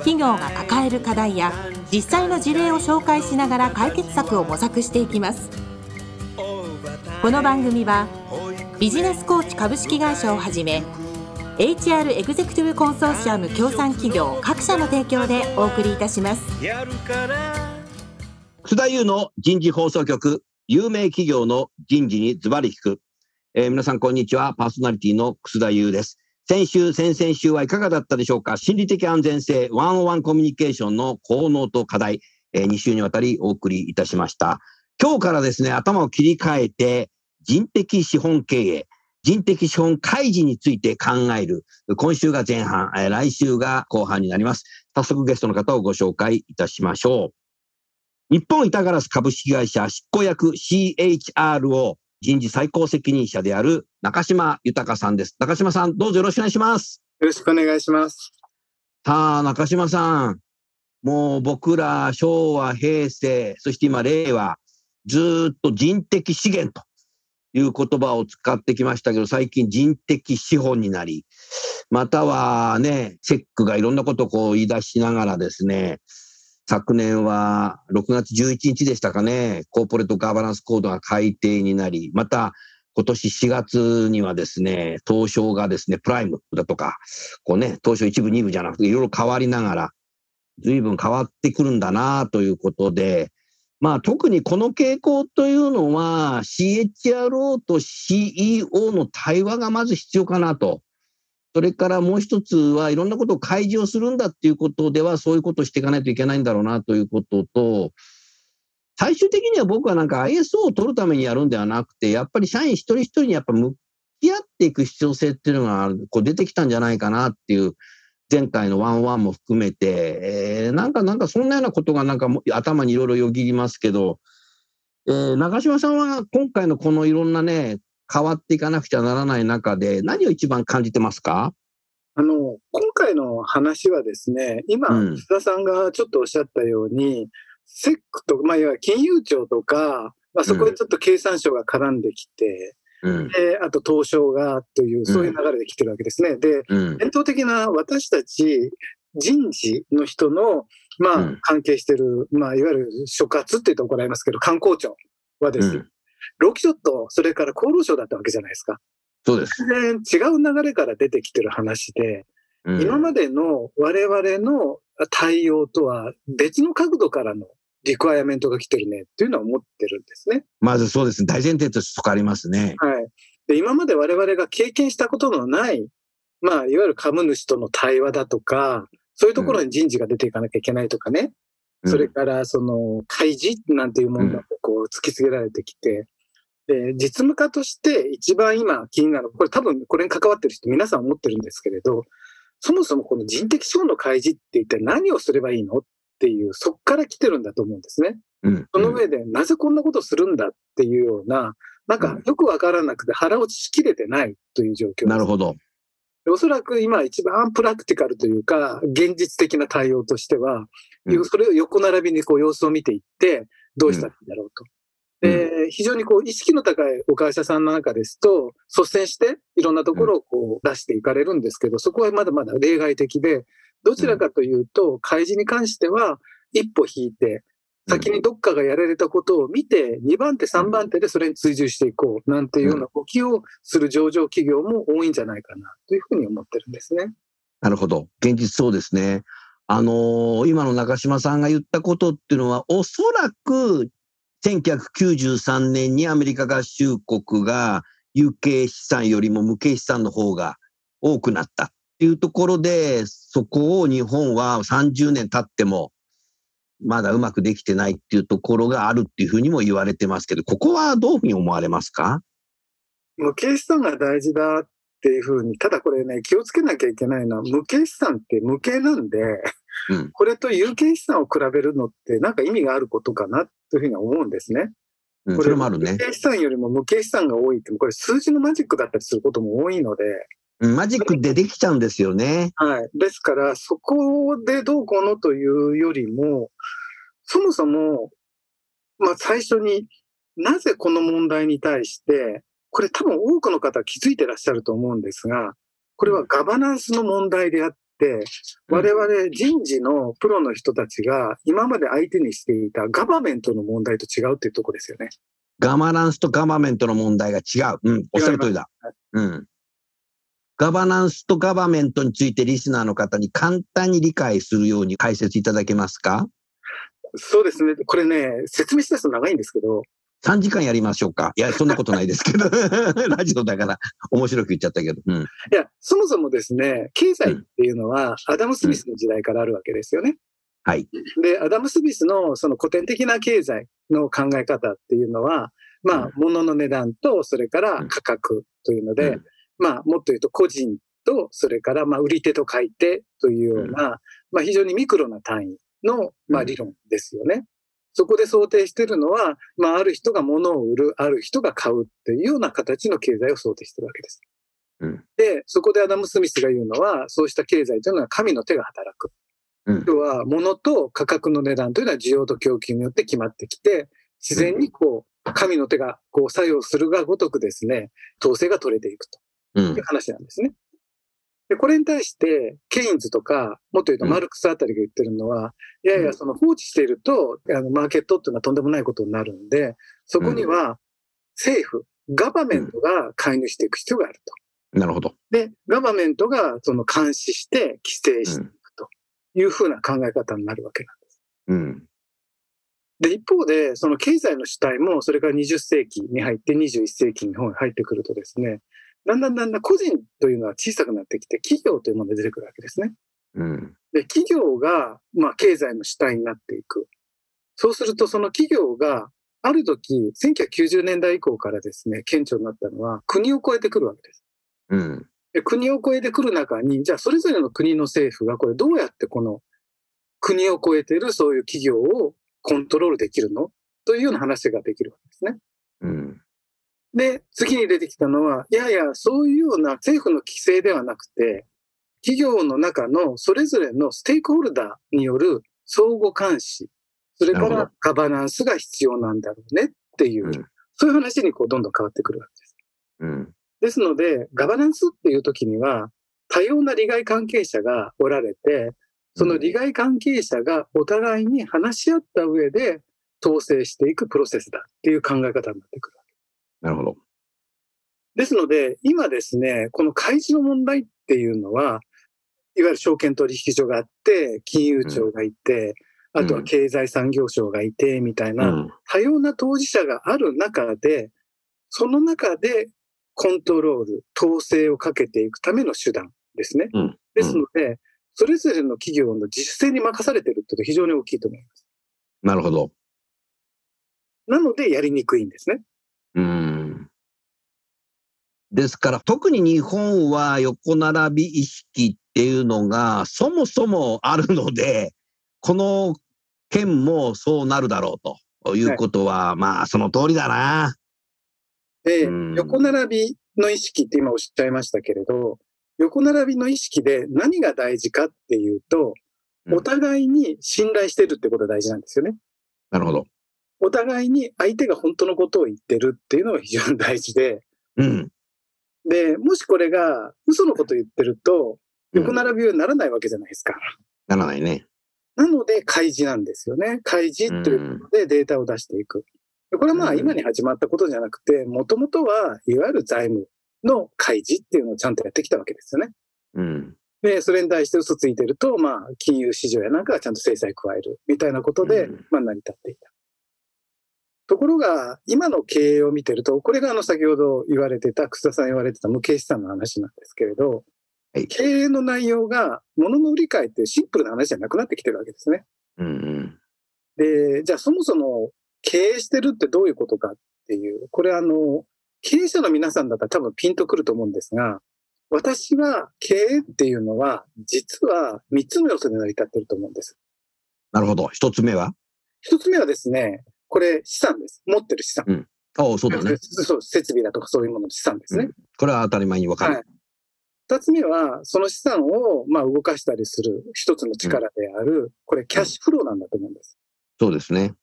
企業が抱える課題や実際の事例を紹介しながら解決策を模索していきます。この番組はビジネスコーチ株式会社をはじめ HR エグゼクティブコンソーシアム協賛企業各社の提供でお送りいたします。楠田優の人事放送局有名企業の人事にズバリ聞く、えー、皆さんこんにちは。パーソナリティの楠田優です。先週、先々週はいかがだったでしょうか？心理的安全性、ワンオワンコミュニケーションの効能と課題、えー、2週にわたりお送りいたしました。今日からですね、頭を切り替えて、人的資本経営、人的資本開示について考える。今週が前半、えー、来週が後半になります。早速ゲストの方をご紹介いたしましょう。日本板ガラス株式会社執行役 CHRO 人事最高責任者である中島豊さんです。中島さん、どうぞよろしくお願いします。よろしくお願いします。さあ、中島さん。もう僕ら昭和、平成、そして今令和、ずっと人的資源という言葉を使ってきましたけど、最近人的資本になり、またはね、チェックがいろんなことをこう言い出しながらですね、昨年は6月11日でしたかね、コーポレートガバナンスコードが改定になり、また今年4月にはですね、東証がですね、プライムだとか、こうね、東証1部2部じゃなくていろいろ変わりながら、随分変わってくるんだなということで、まあ特にこの傾向というのは CHRO と CEO の対話がまず必要かなと。それからもう一つはいろんなことを開示をするんだっていうことでは、そういうことをしていかないといけないんだろうなということと、最終的には僕はなんか ISO を取るためにやるんではなくて、やっぱり社員一人一人にやっぱ向き合っていく必要性っていうのがこう出てきたんじゃないかなっていう、前回のワンワンも含めて、えー、なんかなんかそんなようなことがなんか頭にいろいろよぎりますけど、えー、長嶋さんは今回のこのいろんなね、変わっていかなくちゃならない中で、何を一番感じてますか？あの、今回の話はですね、今、須田さんがちょっとおっしゃったように、うん、セックと、まあ、いわゆる金融庁とか、まあ、そこでちょっと経産省が絡んできて、うん、で、あと東証がという、そういう流れで来てるわけですね。で、伝統的な私たち人事の人の、まあ、関係してる、まあ、いわゆる所轄って言うと怒られますけど、観光庁はですね、ロキショット、それから厚労省だったわけじゃないですか。そうです。全然違う流れから出てきてる話で、うん、今までの我々の対応とは別の角度からのリクワイアメントが来てるねっていうのは思ってるんですね。まずそうですね。大前提としてそこありますね。はい。で、今まで我々が経験したことのない、まあ、いわゆる株主との対話だとか、そういうところに人事が出ていかなきゃいけないとかね。うん、それから、その、開示なんていうものがこう突きつけられてきて、で、実務家として一番今気になる、これ多分これに関わってる人皆さん思ってるんですけれど、そもそもこの人的資本の開示って一体何をすればいいのっていう、そっから来てるんだと思うんですね。うん、その上で、なぜこんなことするんだっていうような、なんかよくわからなくて腹落ちしきれてないという状況。なるほど。おそらく今一番プラクティカルというか、現実的な対応としては、うん、それを横並びにこう様子を見ていって、どうしたらいいんだろうと。で、非常にこう、意識の高いお会社さんの中ですと、率先していろんなところをこう出していかれるんですけど、そこはまだまだ例外的で、どちらかというと、開示に関しては、一歩引いて、先にどっかがやられたことを見て、2番手、3番手でそれに追従していこう、なんていうような動きをする上場企業も多いんじゃないかな、というふうに思ってるんですね。なるほど。現実そうですね。あのー、今の中島さんが言ったことっていうのは、おそらく1993年にアメリカ合衆国が有形資産よりも無形資産の方が多くなったっていうところで、そこを日本は30年経ってもまだうまくできてないっていうところがあるっていうふうにも言われてますけど、ここはどういうふうに思われますか？無形資産が大事だっっていうふうに、ただこれね、気をつけなきゃいけないのは、無形資産って無形なんで、うんこれと有形資産を比べるのってなんか意味があることかなというふうには思うんですね。うん、こそれもあるね有。形資産よりも無形資産が多いって、これ数字のマジックだったりすることも多いので、うんマジックでできちゃうんですよね。はい。ですから、そこでどうこうのというよりも、そもそも、まあ最初になぜこの問題に対して、これ多分多くの方は気づいてらっしゃると思うんですが、これはガバナンスの問題であって、うん我々人事のプロの人たちが今まで相手にしていたガバメントの問題と違うっていうところですよね。ガバナンスとガバメントの問題が違う。うん、おっしゃる通りだ。うん。ガバナンスとガバメントについてリスナーの方に簡単に理解するように解説いただけますか？そうですね。これね、説明し出すと長いんですけど、?3 時間やりましょうか。いや、そんなことないですけど。ラジオだから面白く言っちゃったけど。うん。いや、そもそもですね、経済っていうのはアダム・スミスの時代からあるわけですよね。はい。で、アダム・スミスのその古典的な経済の考え方っていうのは、まあ、物の値段と、それから価格というので、うんまあ、もっと言うと個人と、それからまあ、売り手と買い手というような、まあ、非常にミクロな単位の、まあ、うん理論ですよね。そこで想定しているのは、まあ、ある人が物を売る、ある人が買うっていうような形の経済を想定しているわけです。うんで、そこでアダム・スミスが言うのは、そうした経済というのは神の手が働く。うん要は、物と価格の値段というのは需要と供給によって決まってきて、自然にこう、神の手がこう作用するがごとくですね、統制が取れていくと話なんですね。で、これに対して、ケインズとか、もっと言うとうんマルクスあたりが言ってるのは、いやいや、その放置していると、あの、マーケットっていうのはとんでもないことになるんで、そこには政府、ガバメントが介入していく必要があると。なるほど。で、ガバメントがその監視して規制していくというふうな考え方になるわけなんです。うん。で、一方で、その経済の主体も、それから20世紀に入って21世紀に入ってくるとですね、だんだんだんだん個人というのは小さくなってきて、企業というものが出てくるわけですね。うん。で、企業が、まあ、経済の主体になっていく。そうすると、その企業が、ある時、1990年代以降からですね、顕著になったのは、国を越えてくるわけです。うん。で国を越えてくる中に、じゃあそれぞれの国の政府がこれどうやってこの国を越えているそういう企業をコントロールできるの？というような話ができるわけですね。うん。で、次に出てきたのは、いやいや、そういうような政府の規制ではなくて、企業の中のそれぞれのステークホルダーによる相互監視、それからガバナンスが必要なんだろうねっていう、うんそういう話にこうどんどん変わってくるわけです。うん。ですので、ガバナンスっていう時には、多様な利害関係者がおられて、その利害関係者がお互いに話し合った上で統制していくプロセスだっていう考え方になってくる。なるほど。ですので、今ですね、この開示の問題っていうのは、いわゆる証券取引所があって、金融庁がいて、あとは経済産業省がいて、みたいうな、ん。多様な当事者がある中で、その中でコントロール、統制をかけていくための手段ですね。うんですので、それぞれの企業の自主性に任されているっていうのは非常に大きいと思います。なるほど。なので、やりにくいんですね。うん。ですから、特に日本は横並び意識っていうのがそもそもあるので、この件もそうなるだろうということは、まあ、その通りだな。でうん、横並びの意識って今おっしゃいましたけれど、横並びの意識で何が大事かっていうと、うんお互いに信頼してるってことが大事なんですよね。なるほど。お互いに相手が本当のことを言ってるっていうのが非常に大事で、うん。で、もしこれが嘘のこと言ってると、うん横並びにならないわけじゃないですか。ならないね。なので、開示なんですよね。開示ということでデータを出していく。でこれはまあうん今に始まったことじゃなくて、もともとはいわゆる財務の開示っていうのをちゃんとやってきたわけですよね。うん。で、それに対して嘘ついてると、まあ、金融市場やなんかがちゃんと制裁加えるみたいなことでうん、まあ成り立っていた。ところが、今の経営を見てると、これがあの先ほど言われてた、楠田さん言われてた無形資産の話なんですけれど、はい経営の内容が物の売り買いっていうシンプルな話じゃなくなってきてるわけですね。うんうん。で、じゃあそもそも経営してるってどういうことかっていう、これあの、経営者の皆さんだったら多分ピンとくると思うんですが、私は経営っていうのは、実は3つの要素で成り立ってると思うんです。なるほど。一つ目は？一つ目はですね、これ資産です。持ってる資産。ああ、そうだね。そう、設備だとかそういうものの資産ですね。これは当たり前にわかる。はい二つ目は、その資産を、まあ、動かしたりする一つの力である、これキャッシュフローなんだと思うんです。そうですね。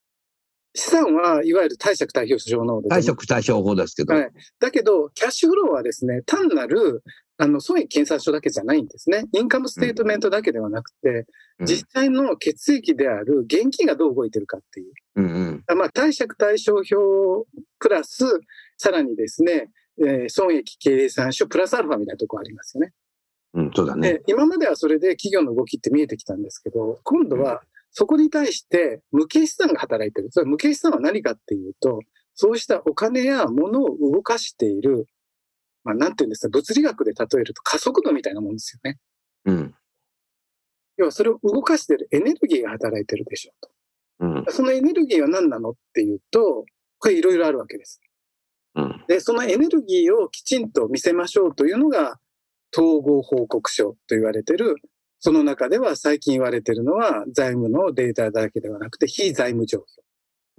資産はいわゆる貸借対照表上ので。貸借対照表ですけど。はい。だけど、キャッシュフローはですね、単なる、あの、損益計算書だけじゃないんですね。 income statement だけではなくて、うん実際の血液である現金がどう動いてるかっていう。うんうん。まあ、貸借対照表プラス、さらにですね、えー損益計算書プラスアルファみたいなところありますよね。うん、そうだね。で、今まではそれで企業の動きって見えてきたんですけど、今度はそこに対して無形資産が働いてる。それ無形資産は何かっていうと、そうしたお金や物を動かしている、まあ、なんていうんですか、物理学で例えると加速度みたいなもんですよね。うん。要はそれを動かしているエネルギーが働いてるでしょううん。と。そのエネルギーは何なのっていうと、これいろいろあるわけです。うん。で、そのエネルギーをきちんと見せましょうというのが、統合報告書と言われてる、その中では最近言われてるのは、財務のデータだけではなくて、非財務状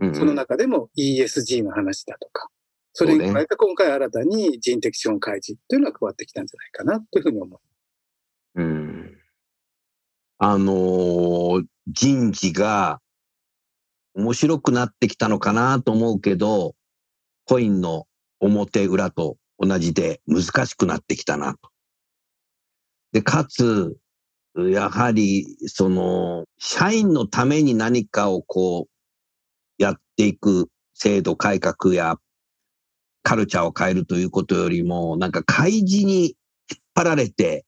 うん況。その中でも ESG の話だとか、それに加えて今回新たに人的資本開示というのが加わってきたんじゃないかなというふうに思う。うん。あのー人事が面白くなってきたのかなと思うけど、コインの表裏と同じで難しくなってきたなと。で、かつ、やはり、その、社員のために何かをこう、やっていく制度改革やカルチャーを変えるということよりも、なんか開示に引っ張られて、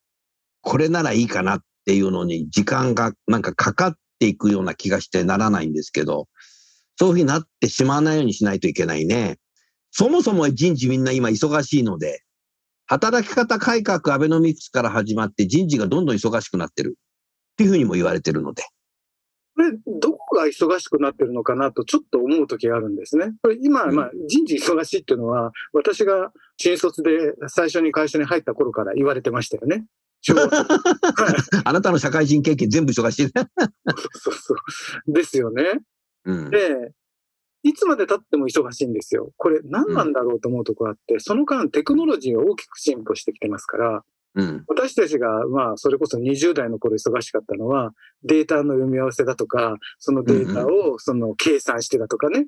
これならいいかなっていうのに時間がなんかかかっていくような気がしてならないんですけど、そういうふうになってしまわないようにしないといけないね。そもそも人事みんな今忙しいので、働き方改革アベノミクスから始まって人事がどんどん忙しくなってるっていうふうにも言われてるので。これ、どこが忙しくなってるのかなとちょっと思う時があるんですね。これ今、うんまあ人事忙しいっていうのは、私が新卒で最初に会社に入った頃から言われてましたよね。あなたの社会人経験全部忙しいね。そうそう。ですよね。うん。で、いつまで経っても忙しいんですよ。これ何なんだろうと思うとこあって、その間テクノロジーが大きく進歩してきてますから、うん。私たちが、まあ、それこそ20代の頃忙しかったのは、データの読み合わせだとか、そのデータをその計算してだとかね。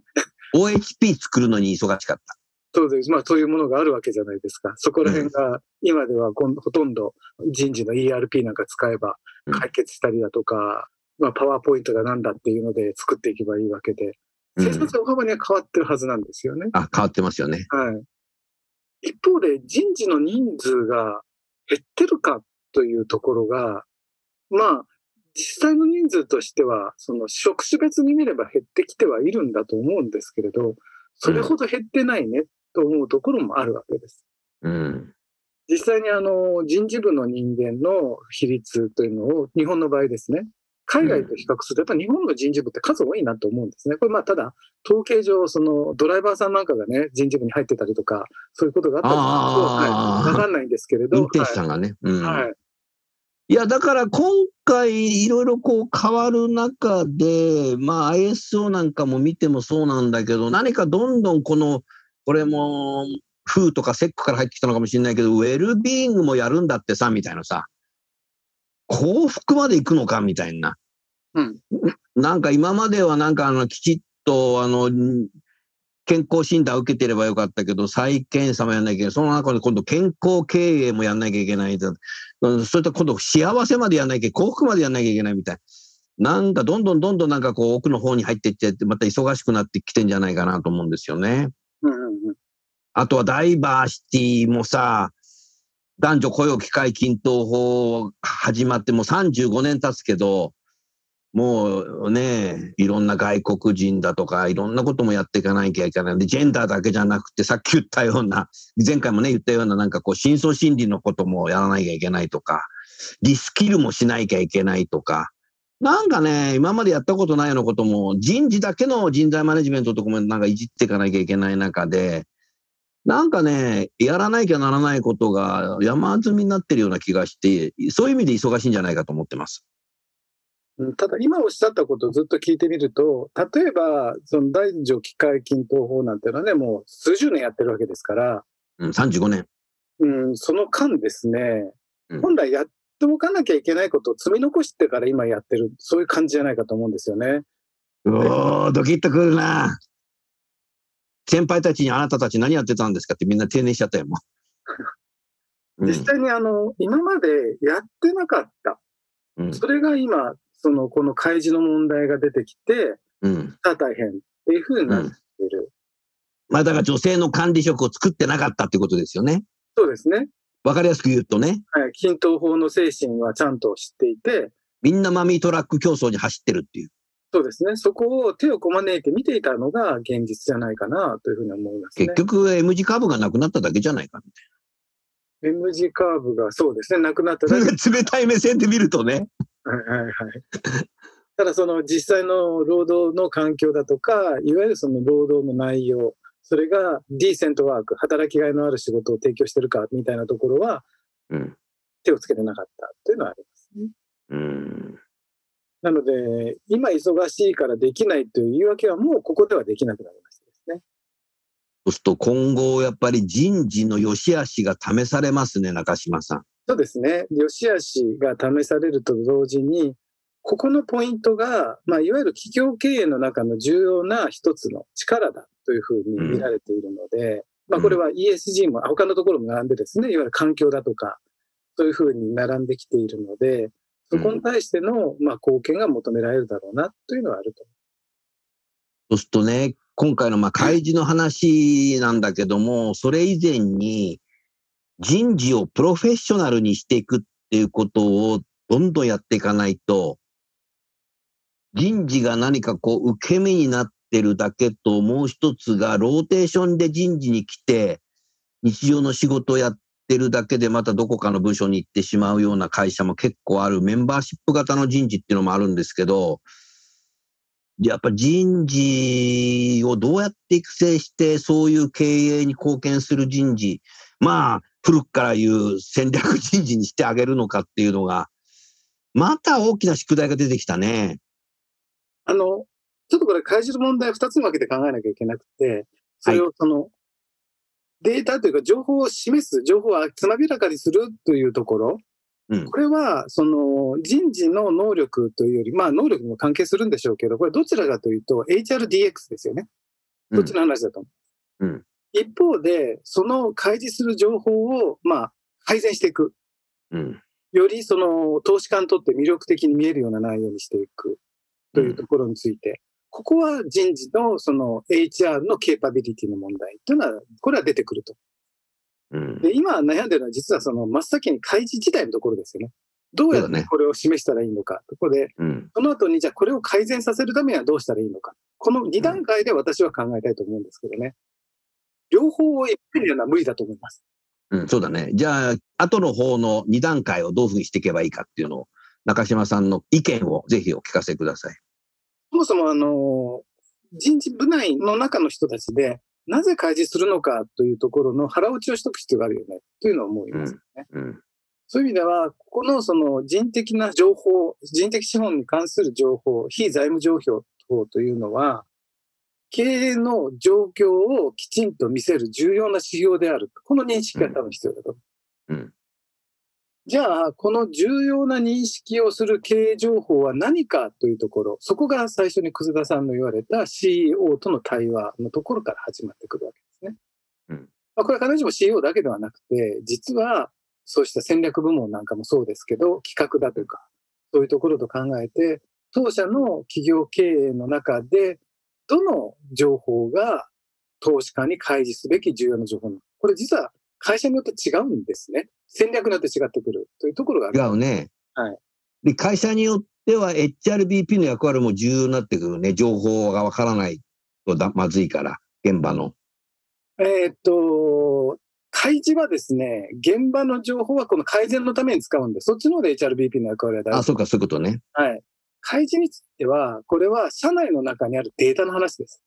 OHP 作るのに忙しかった。そうです。まあ、そういうものがあるわけじゃないですか。そこら辺が、今ではほとんど人事の ERP なんか使えばうん解決したりだとか、まあ、パワーポイントがなんだっていうので作っていけばいいわけで、うん生活は大幅には変わってるはずなんですよね。あ、変わってますよね。はい。一方で人事の人数が減ってるかというところが、まあ、実際の人数としては、その職種別に見れば減ってきてはいるんだと思うんですけれど、それほど減ってないねと思うところもあるわけです。うん。実際にあの人事部の人間の比率というのを日本の場合ですね、海外と比較するとやっぱ日本の人事部って数多いなと思うんですね。これまあただ統計上そのドライバーさんなんかがね人事部に入ってたりとかそういうことがあったりするとわかんないんですけれど、運転手さんがね。うん。はいはいいや、だから今回いろいろこう変わる中で、まあ ISO なんかも見てもそうなんだけど、何かどんどんこの、これも、風とかセックから入ってきたのかもしれないけど、ウェルビーイングもやるんだってさ、みたいなさ、幸福まで行くのかみたいな。うんなんか今まではなんかあの、きちっとあの、健康診断を受けてればよかったけど、再検査もやんなきゃいけない。その中で今度健康経営もやんなきゃいけない。うんそれと今度幸せまでやんなきゃいけない。幸福までやんなきゃいけないみたいな。なんかどんどんどんどんなんかこう奥の方に入っていっちゃって、また忙しくなってきてんじゃないかなと思うんですよね。うんうんうんあとはダイバーシティもさ、男女雇用機会均等法始まってもう35年経つけど、もうね、いろんな外国人だとか、いろんなこともやっていかなきゃいけない。で、ジェンダーだけじゃなくて、さっき言ったような、前回もね、言ったような、なんかこう、深層心理のこともやらなきゃいけないとか、リスキルもしなきゃいけないとか、なんかね、今までやったことないようなことも、人事だけの人材マネジメントとかもなんかいじっていかなきゃいけない中で、なんかね、やらなきゃならないことが山積みになってるような気がして、そういう意味で忙しいんじゃないかと思ってます。うんただ今おっしゃったことをずっと聞いてみると、例えば、その男女機械均等法なんていうのはね、もう数十年やってるわけですから、うん、35年。うん、その間ですね、うん本来やっておかなきゃいけないことを積み残してから今やってる、そういう感じじゃないかと思うんですよね。うおー、ドキッとくるな。先輩たちにあなたたち何やってたんですかってみんな定年しちゃったよ、もう。実際にあの、今までやってなかった。うん、うんそれが今、その、この開示の問題が出てきて、うん。さあ大変っていうふうになっている。まあだから女性の管理職を作ってなかったってことですよね。そうですね。わかりやすく言うとね、はい。均等法の精神はちゃんと知っていて、みんなマミートラック競争に走ってるっていう。そうですね。そこを手をこまねいて見ていたのが現実じゃないかなというふうに思いますね結。局 M 字カーブがなくなっただけじゃないかみ M 字カーブがそうですね。なくなったただけいな。冷たい目線で見るとね。はいはいはい。ただその実際の労働の環境だとか、いわゆるその労働の内容、それがディーセントワーク、働きがいのある仕事を提供してるかみたいなところはうん。手をつけてなかったというのはありますね。うん。なので、今忙しいからできないという言い訳はもうここではできなくなりましたですね。そうすると今後やっぱり人事の良し悪しが試されますね、中島さん。そうですね。良し悪しが試されると同時に、ここのポイントが、まあ、いわゆる企業経営の中の重要な一つの力だというふうに見られているので、まあ、これは ESG も、あ他のところも並んでですね、いわゆる環境だとか、そういうふうに並んできているので、そこに対しての、まあ、貢献が求められるだろうなというのはあると。そうするとね、今回のまあ開示の話なんだけども、それ以前に人事をプロフェッショナルにしていくっていうことをどんどんやっていかないと、人事が何かこう受け身になってるだけと、もう一つがローテーションで人事に来て、日常の仕事をやってるだけでまたどこかの部署に行ってしまうような会社も結構ある、メンバーシップ型の人事っていうのもあるんですけど、やっぱ人事をどうやって育成して、そういう経営に貢献する人事、まあ、古くから言う戦略人事にしてあげるのかっていうのが、また大きな宿題が出てきたね。あの、ちょっとこれ、開示の問題を2つに分けて考えなきゃいけなくて、それをその、データというか情報を示す、情報をつまびらかにするというところ、うんこれは、その、人事の能力というより、まあ、能力にも関係するんでしょうけど、これどちらかというと、HRDX ですよね。うんどっちの話だと思う？うん一方で、その開示する情報を、まあ、改善していく。うん。よりその投資家にとって魅力的に見えるような内容にしていくというところについて、ここは人事のその HR のケーパビリティの問題というのは、これは出てくると。うん。で、今悩んでるのは実はその真っ先に開示自体のところですよね。どうやってこれを示したらいいのか。ここで、うん。その後にじゃあこれを改善させるためにはどうしたらいいのか。この2段階で私は考えたいと思うんですけどね。両方を一遍にやるのは無理だと思います。うん、そうだね。じゃあ、後の方の2段階をどういうふうにしていけばいいかっていうのを、中島さんの意見をぜひお聞かせください。そもそもあの、人事部内の中の人たちで、なぜ開示するのかというところの腹落ちをしとく必要があるよね、というのを思いますね。うん。そういう意味では、ここのその人的な情報、人的資本に関する情報、非財務情報というのは、経営の状況をきちんと見せる重要な指標である。この認識が多分必要だと。うんじゃあ、この重要な認識をする経営情報は何かというところ、そこが最初に楠田さんの言われた CEO との対話のところから始まってくるわけですね。うんまあ、これは必ずしも CEO だけではなくて、実はそうした戦略部門なんかもそうですけど、企画だとか、そういうところと考えて、当社の企業経営の中で、どの情報が投資家に開示すべき重要な情報なのか。これ実は会社によって違うんですね。戦略によって違ってくるというところがある。違うね。はい。で、会社によっては HRBP の役割も重要になってくるね。情報がわからないとだまずいから、現場の。えーっと、開示はですね、現場の情報はこの改善のために使うんで、そっちの方で HRBP の役割は大あ、事。そうか、そういうことね。はい。開示については、これは社内の中にあるデータの話です。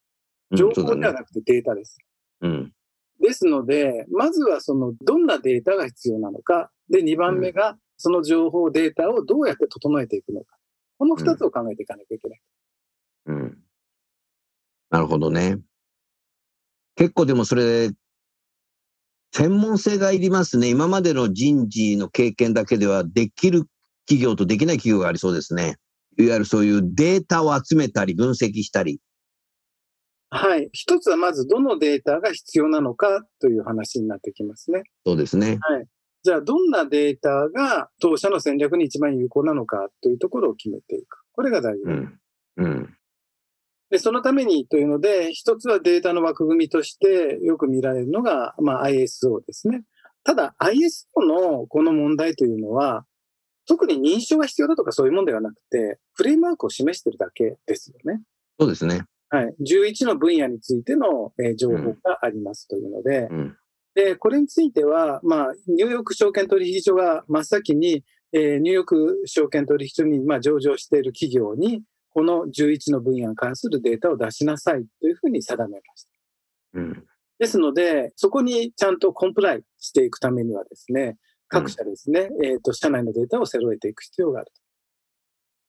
情。報ではなくてデータです。うん。ですので、まずはその、どんなデータが必要なのか。で、2番目が、その情報、データをどうやって整えていくのか。この2つを考えていかなきゃいけない。うん。なるほどね。結構でもそれ、専門性がいりますね。今までの人事の経験だけではできる企業とできない企業がありそうですね。いわゆるそういうデータを集めたり分析したり。はい。一つはまずどのデータが必要なのかという話になってきますね。そうですね。じゃあ、どんなデータが当社の戦略に一番有効なのかというところを決めていく。これが大事です。うん。うん。で、そのためにというので、一つはデータの枠組みとしてよく見られるのが、まあ、ISO ですね。ただ、ISO のこの問題というのは、特に認証が必要だとかそういうもんではなくて、フレームワークを示してるだけですよね。そうですね。はい。11の分野についての、えー情報がありますというので、うん。で、これについては、まあ、ニューヨーク証券取引所が真っ先に、えーニューヨーク証券取引所に、まあ、上場している企業に、この11の分野に関するデータを出しなさいというふうに定めました。うん。ですので、そこにちゃんとコンプライしていくためにはですね、各社ですね、えっ、と、社内のデータを揃えていく必要がある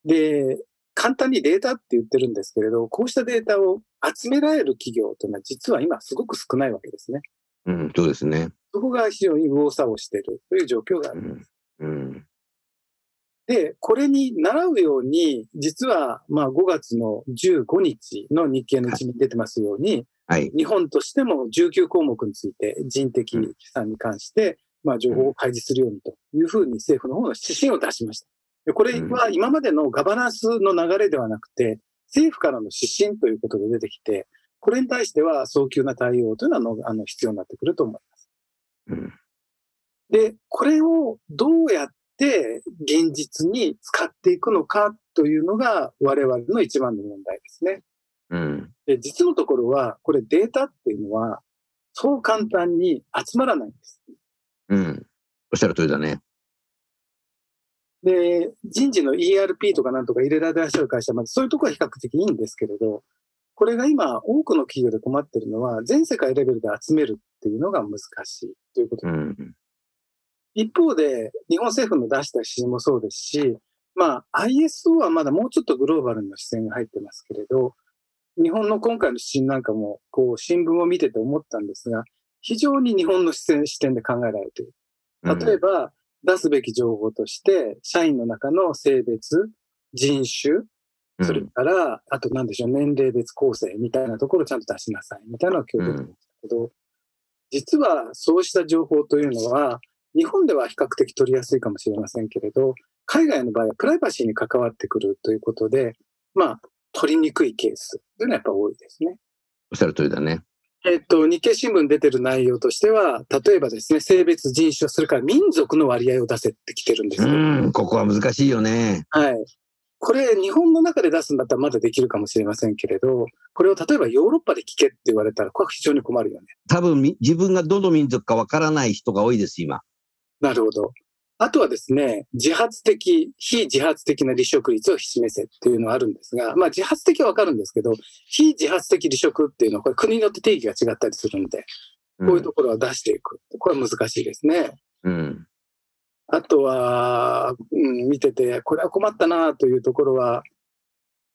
と。で、簡単にデータって言ってるんですけれど、こうしたデータを集められる企業というのは実は今すごく少ないわけですね。うん。そうですね。そこが非常に右往左往しているという状況がある。うん。うん。で、これに習うように、実は、まあ5月の15日の日経の一に出てますように、はい。日本としても19項目について人的資産に関して、まあ情報を開示するようにというふうに政府の方の指針を出しました。でこれは今までのガバナンスの流れではなくて、政府からの指針ということで出てきて、これに対しては早急な対応というのはのあの必要になってくると思います。うん。で、これをどうやって現実に使っていくのかというのが我々の一番の問題ですね。うん。で実のところは、これデータっていうのは、そう簡単に集まらないんです。うん。おっしゃる通りだね。で、人事の ERP とかなんとか入れられてらっしゃる会社まで、そういうところは比較的いいんですけれど、これが今、多くの企業で困ってるのは、全世界レベルで集めるっていうのが難しいということうん。一方で、日本政府の出した指針もそうですし、まあ、ISO はまだもうちょっとグローバルな視線が入ってますけれど、日本の今回の指針なんかも、こう、新聞を見てて思ったんですが、非常に日本の視線視点で考えられている。例えば、出すべき情報として、社員の中の性別、人種、それから、あと何でしょう、年齢別構成みたいなところをちゃんと出しなさい、みたいなのを今日出てましたけど、実はそうした情報というのは、日本では比較的取りやすいかもしれませんけれど、海外の場合はプライバシーに関わってくるということで、まあ、取りにくいケースというのはやっぱ多いですね。おっしゃる通りだね。えっと、日経新聞に出てる内容としては、例えばですね、性別、人種、それから民族の割合を出せってきてるんですうよ。ん。ここは難しいよね。はい。これ、日本の中で出すんだったらまだできるかもしれませんけれど、これを例えばヨーロッパで聞けって言われたら、これは非常に困るよね。多分み自分がどの民族かわからない人が多いです、今。なるほど。あとはですね、自発的、非自発的な離職率を示せっていうのがあるんですが、まあ自発的はわかるんですけど、非自発的離職っていうのはこれ国によって定義が違ったりするんで、こういうところは出していく。これは難しいですね。うん。あとは、うん、見てて、これは困ったなというところは、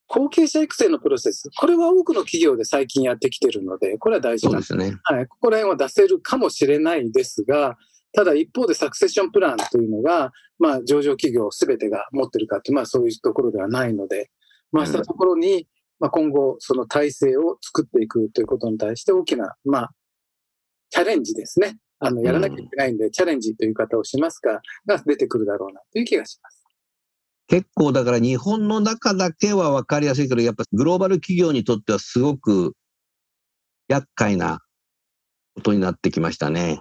後継者育成のプロセス。これは多くの企業で最近やってきてるので、これは大事なそうですね。はい、ここら辺は出せるかもしれないですが、ただ一方でサクセッションプランというのが、まあ上場企業すべてが持ってるかって、まあそういうところではないので、まあしたところに、まあ今後その体制を作っていくということに対して大きな、まあ、チャレンジですね。あの、やらなきゃいけないんで、チャレンジという方をしますが、が出てくるだろうなという気がします。結構だから日本の中だけは分かりやすいけど、やっぱグローバル企業にとってはすごく厄介なことになってきましたね。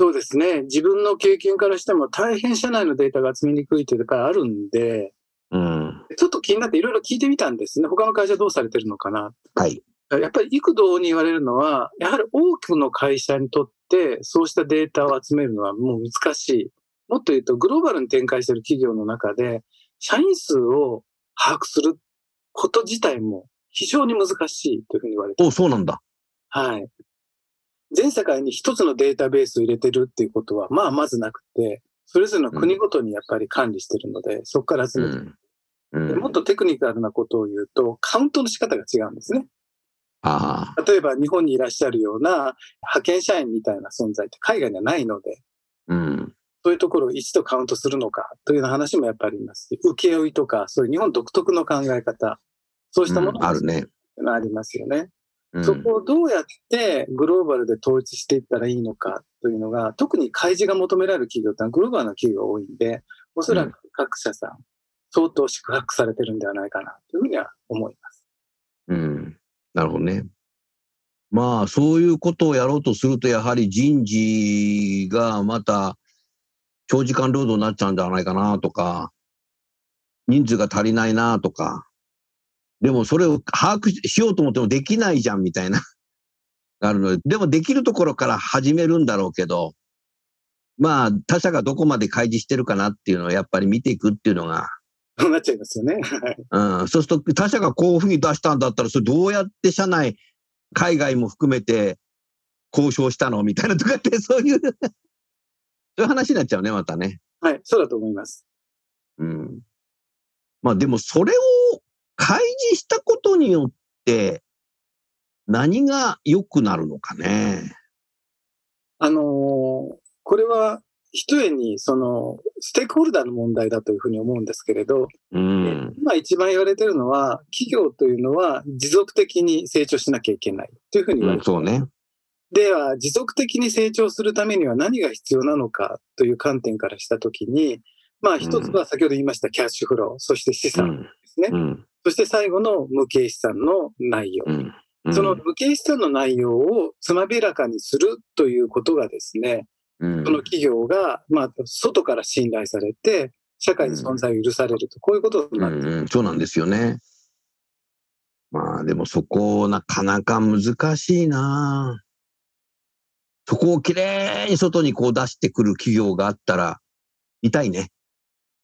そうですね。自分の経験からしても大変社内のデータが集めにくいというかあるんで、うん。ちょっと気になっていろいろ聞いてみたんですね。他の会社どうされてるのかな。はい。やっぱり幾度に言われるのは、やはり多くの会社にとってそうしたデータを集めるのはもう難しい。もっと言うと、グローバルに展開している企業の中で、社員数を把握すること自体も非常に難しいというふうに言われてお、そうなんだ。はい。全世界に一つのデータベースを入れてるっていうことは、まあまずなくて、それぞれの国ごとにやっぱり管理してるので、そこから集めてる、うん。でもっとテクニカルなことを言うと、カウントの仕方が違うんですね。例えば日本にいらっしゃるような派遣社員みたいな存在って海外にはないので、うん。そういうところを一度カウントするのかというような話もやっぱりありますし、請負とか、そういう日本独特の考え方、そうしたもの。がありますよね。うんそこをどうやってグローバルで統一していったらいいのかというのが、特に開示が求められる企業ってのはグローバルな企業が多いんで、おそらく各社さん、相当宿泊されてるんではないかなというふうには思います。うん。なるほどね。まあ、そういうことをやろうとすると、やはり人事がまた長時間労働になっちゃうんじゃないかなとか、人数が足りないなとか、でもそれを把握しようと思ってもできないじゃんみたいな、があるので、でもできるところから始めるんだろうけど、まあ、他社がどこまで開示してるかなっていうのをやっぱり見ていくっていうのが、そうなっちゃいますよね。はいうん、そうすると他社がこういうふうに出したんだったら、それどうやって社内、海外も含めて交渉したのみたいなとかって、そういう、そういう話になっちゃうね、またね。はい、そうだと思います。うん。まあでもそれを開示したことによって、何が良くなるのかね。あのーこれは、ひとえに、その、ステークホルダーの問題だというふうに思うんですけれど、うん。今一番言われてるのは、企業というのは持続的に成長しなきゃいけないというふうに言わうん、れてそうね。では、持続的に成長するためには何が必要なのかという観点からしたときに、まあ一つは先ほど言いましたキャッシュフロー、そして資産うん。ですね。うん。そして最後の無形資産の内容。うん。うんその無形資産の内容をつまびらかにするということがですね、うんその企業が、まあ、外から信頼されて、社会に存在を許されると、こういうことになる。うんうん、そうなんですよね。まあでもそこなかなか難しいなそこをきれいに外にこう出してくる企業があったら痛いね。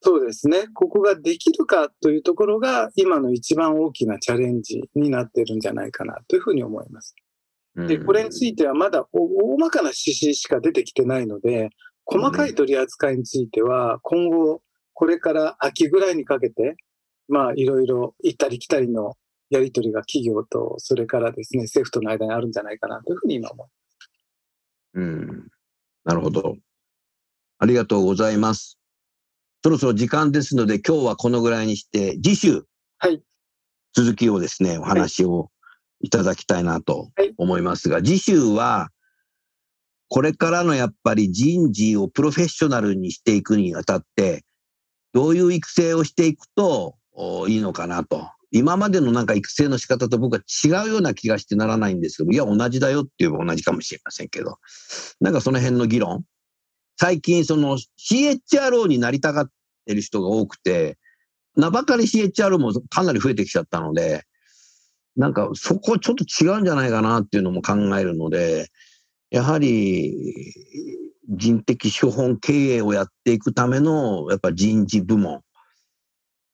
そうですね。ここができるかというところが、今の一番大きなチャレンジになってるんじゃないかなというふうに思います。で、これについてはまだお大まかな指針しか出てきてないので、細かい取り扱いについては、今後、これから秋ぐらいにかけて、まあ、いろいろ行ったり来たりのやり取りが企業と、それからですね、政府との間にあるんじゃないかなというふうに今思うん。なるほど。ありがとうございます。そろそろ時間ですので、今日はこのぐらいにして、次週、はい。続きをですね、お話をいただきたいなとはい思いますが、次週は、これからのやっぱり人事をプロフェッショナルにしていくにあたって、どういう育成をしていくとおいいのかなと。今までのなんか育成の仕方と僕は違うような気がしてならないんですけど、いや、同じだよって言えば同じかもしれませんけど、なんかその辺の議論。最近その CHRO になりたがってる人が多くて、名ばかり CHRO もかなり増えてきちゃったので、なんかそこはちょっと違うんじゃないかなっていうのも考えるので、やはり人的資本経営をやっていくためのやっぱ人事部門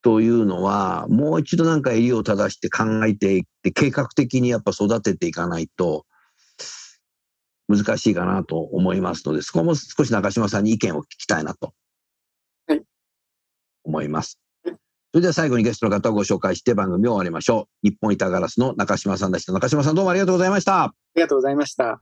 というのは、もう一度なんか襟を正して考えていって、計画的にやっぱ育てていかないと難しいかなと思いますので、そこも少し中島さんに意見を聞きたいなとはい思います。はいそれでは最後にゲストの方をご紹介して番組を終わりましょう。日本板ガラスの中島さんでした。中島さんどうもありがとうございました。ありがとうございました。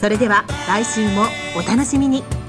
それでは来週もお楽しみに。